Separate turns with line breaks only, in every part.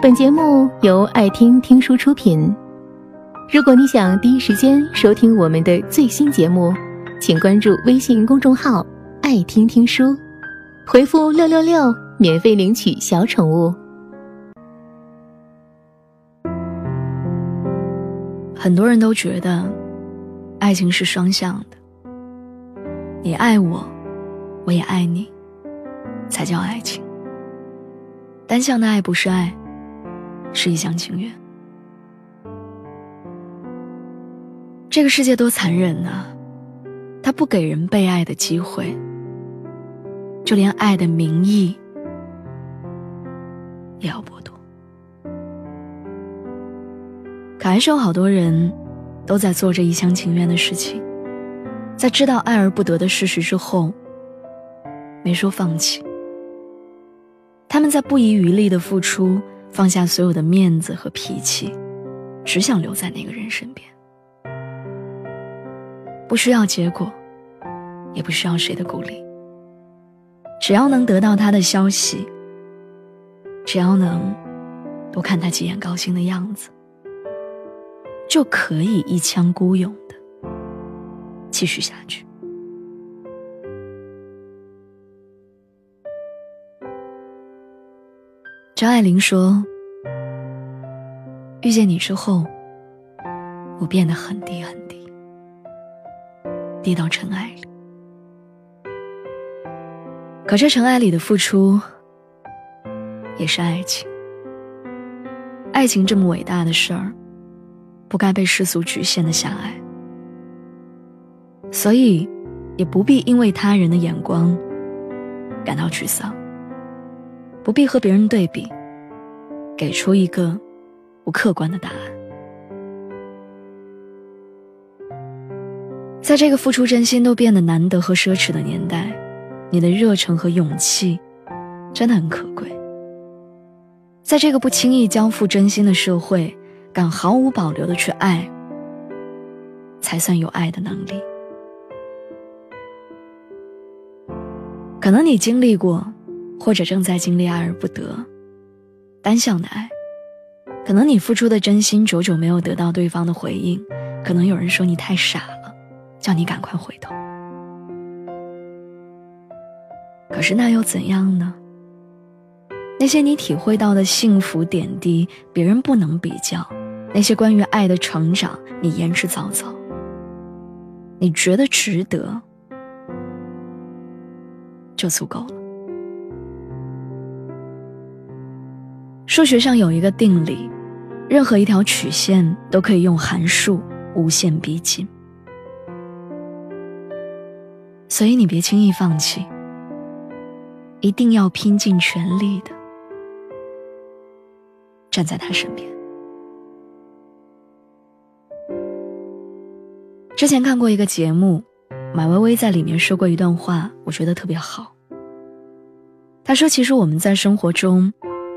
本节目由爱听听书出品。如果你想第一时间收听我们的最新节目，请关注微信公众号“爱听听书”，回复“六六六”免费领取小宠物。
很多人都觉得，爱情是双向的，你爱我，我也爱你，才叫爱情。单向的爱不是爱，是一厢情愿。这个世界多残忍呐！它不给人被爱的机会，就连爱的名义也要剥夺。可还是有好多人都在做着一厢情愿的事情，在知道爱而不得的事实之后，没说放弃。他们在不遗余力的付出，放下所有的面子和脾气，只想留在那个人身边，不需要结果，也不需要谁的鼓励，只要能得到他的消息，只要能多看他几眼高兴的样子，就可以一腔孤勇的继续下去。张爱玲说：“遇见你之后，我变得很低很低，低到尘埃里。可这尘埃里的付出，也是爱情。爱情这么伟大的事儿，不该被世俗局限的狭隘。所以，也不必因为他人的眼光感到沮丧。”不必和别人对比，给出一个不客观的答案。在这个付出真心都变得难得和奢侈的年代，你的热忱和勇气真的很可贵。在这个不轻易交付真心的社会，敢毫无保留的去爱，才算有爱的能力。可能你经历过。或者正在经历爱而不得，单向的爱，可能你付出的真心久久没有得到对方的回应，可能有人说你太傻了，叫你赶快回头。可是那又怎样呢？那些你体会到的幸福点滴，别人不能比较；那些关于爱的成长，你言之凿凿。你觉得值得，就足够了。数学上有一个定理，任何一条曲线都可以用函数无限逼近，所以你别轻易放弃，一定要拼尽全力的站在他身边。之前看过一个节目，马薇薇在里面说过一段话，我觉得特别好。她说：“其实我们在生活中。”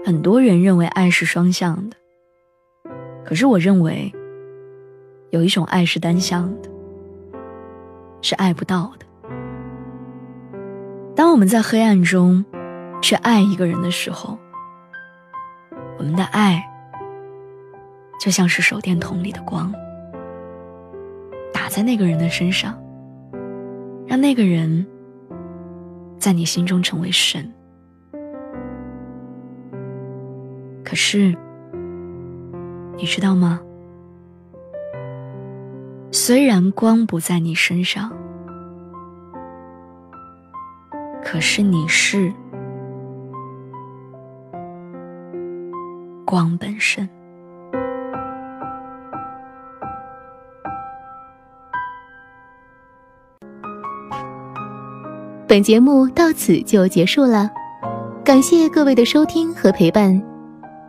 很多人认为爱是双向的，可是我认为，有一种爱是单向的，是爱不到的。当我们在黑暗中去爱一个人的时候，我们的爱就像是手电筒里的光，打在那个人的身上，让那个人在你心中成为神。可是，你知道吗？虽然光不在你身上，可是你是光本身。
本节目到此就结束了，感谢各位的收听和陪伴。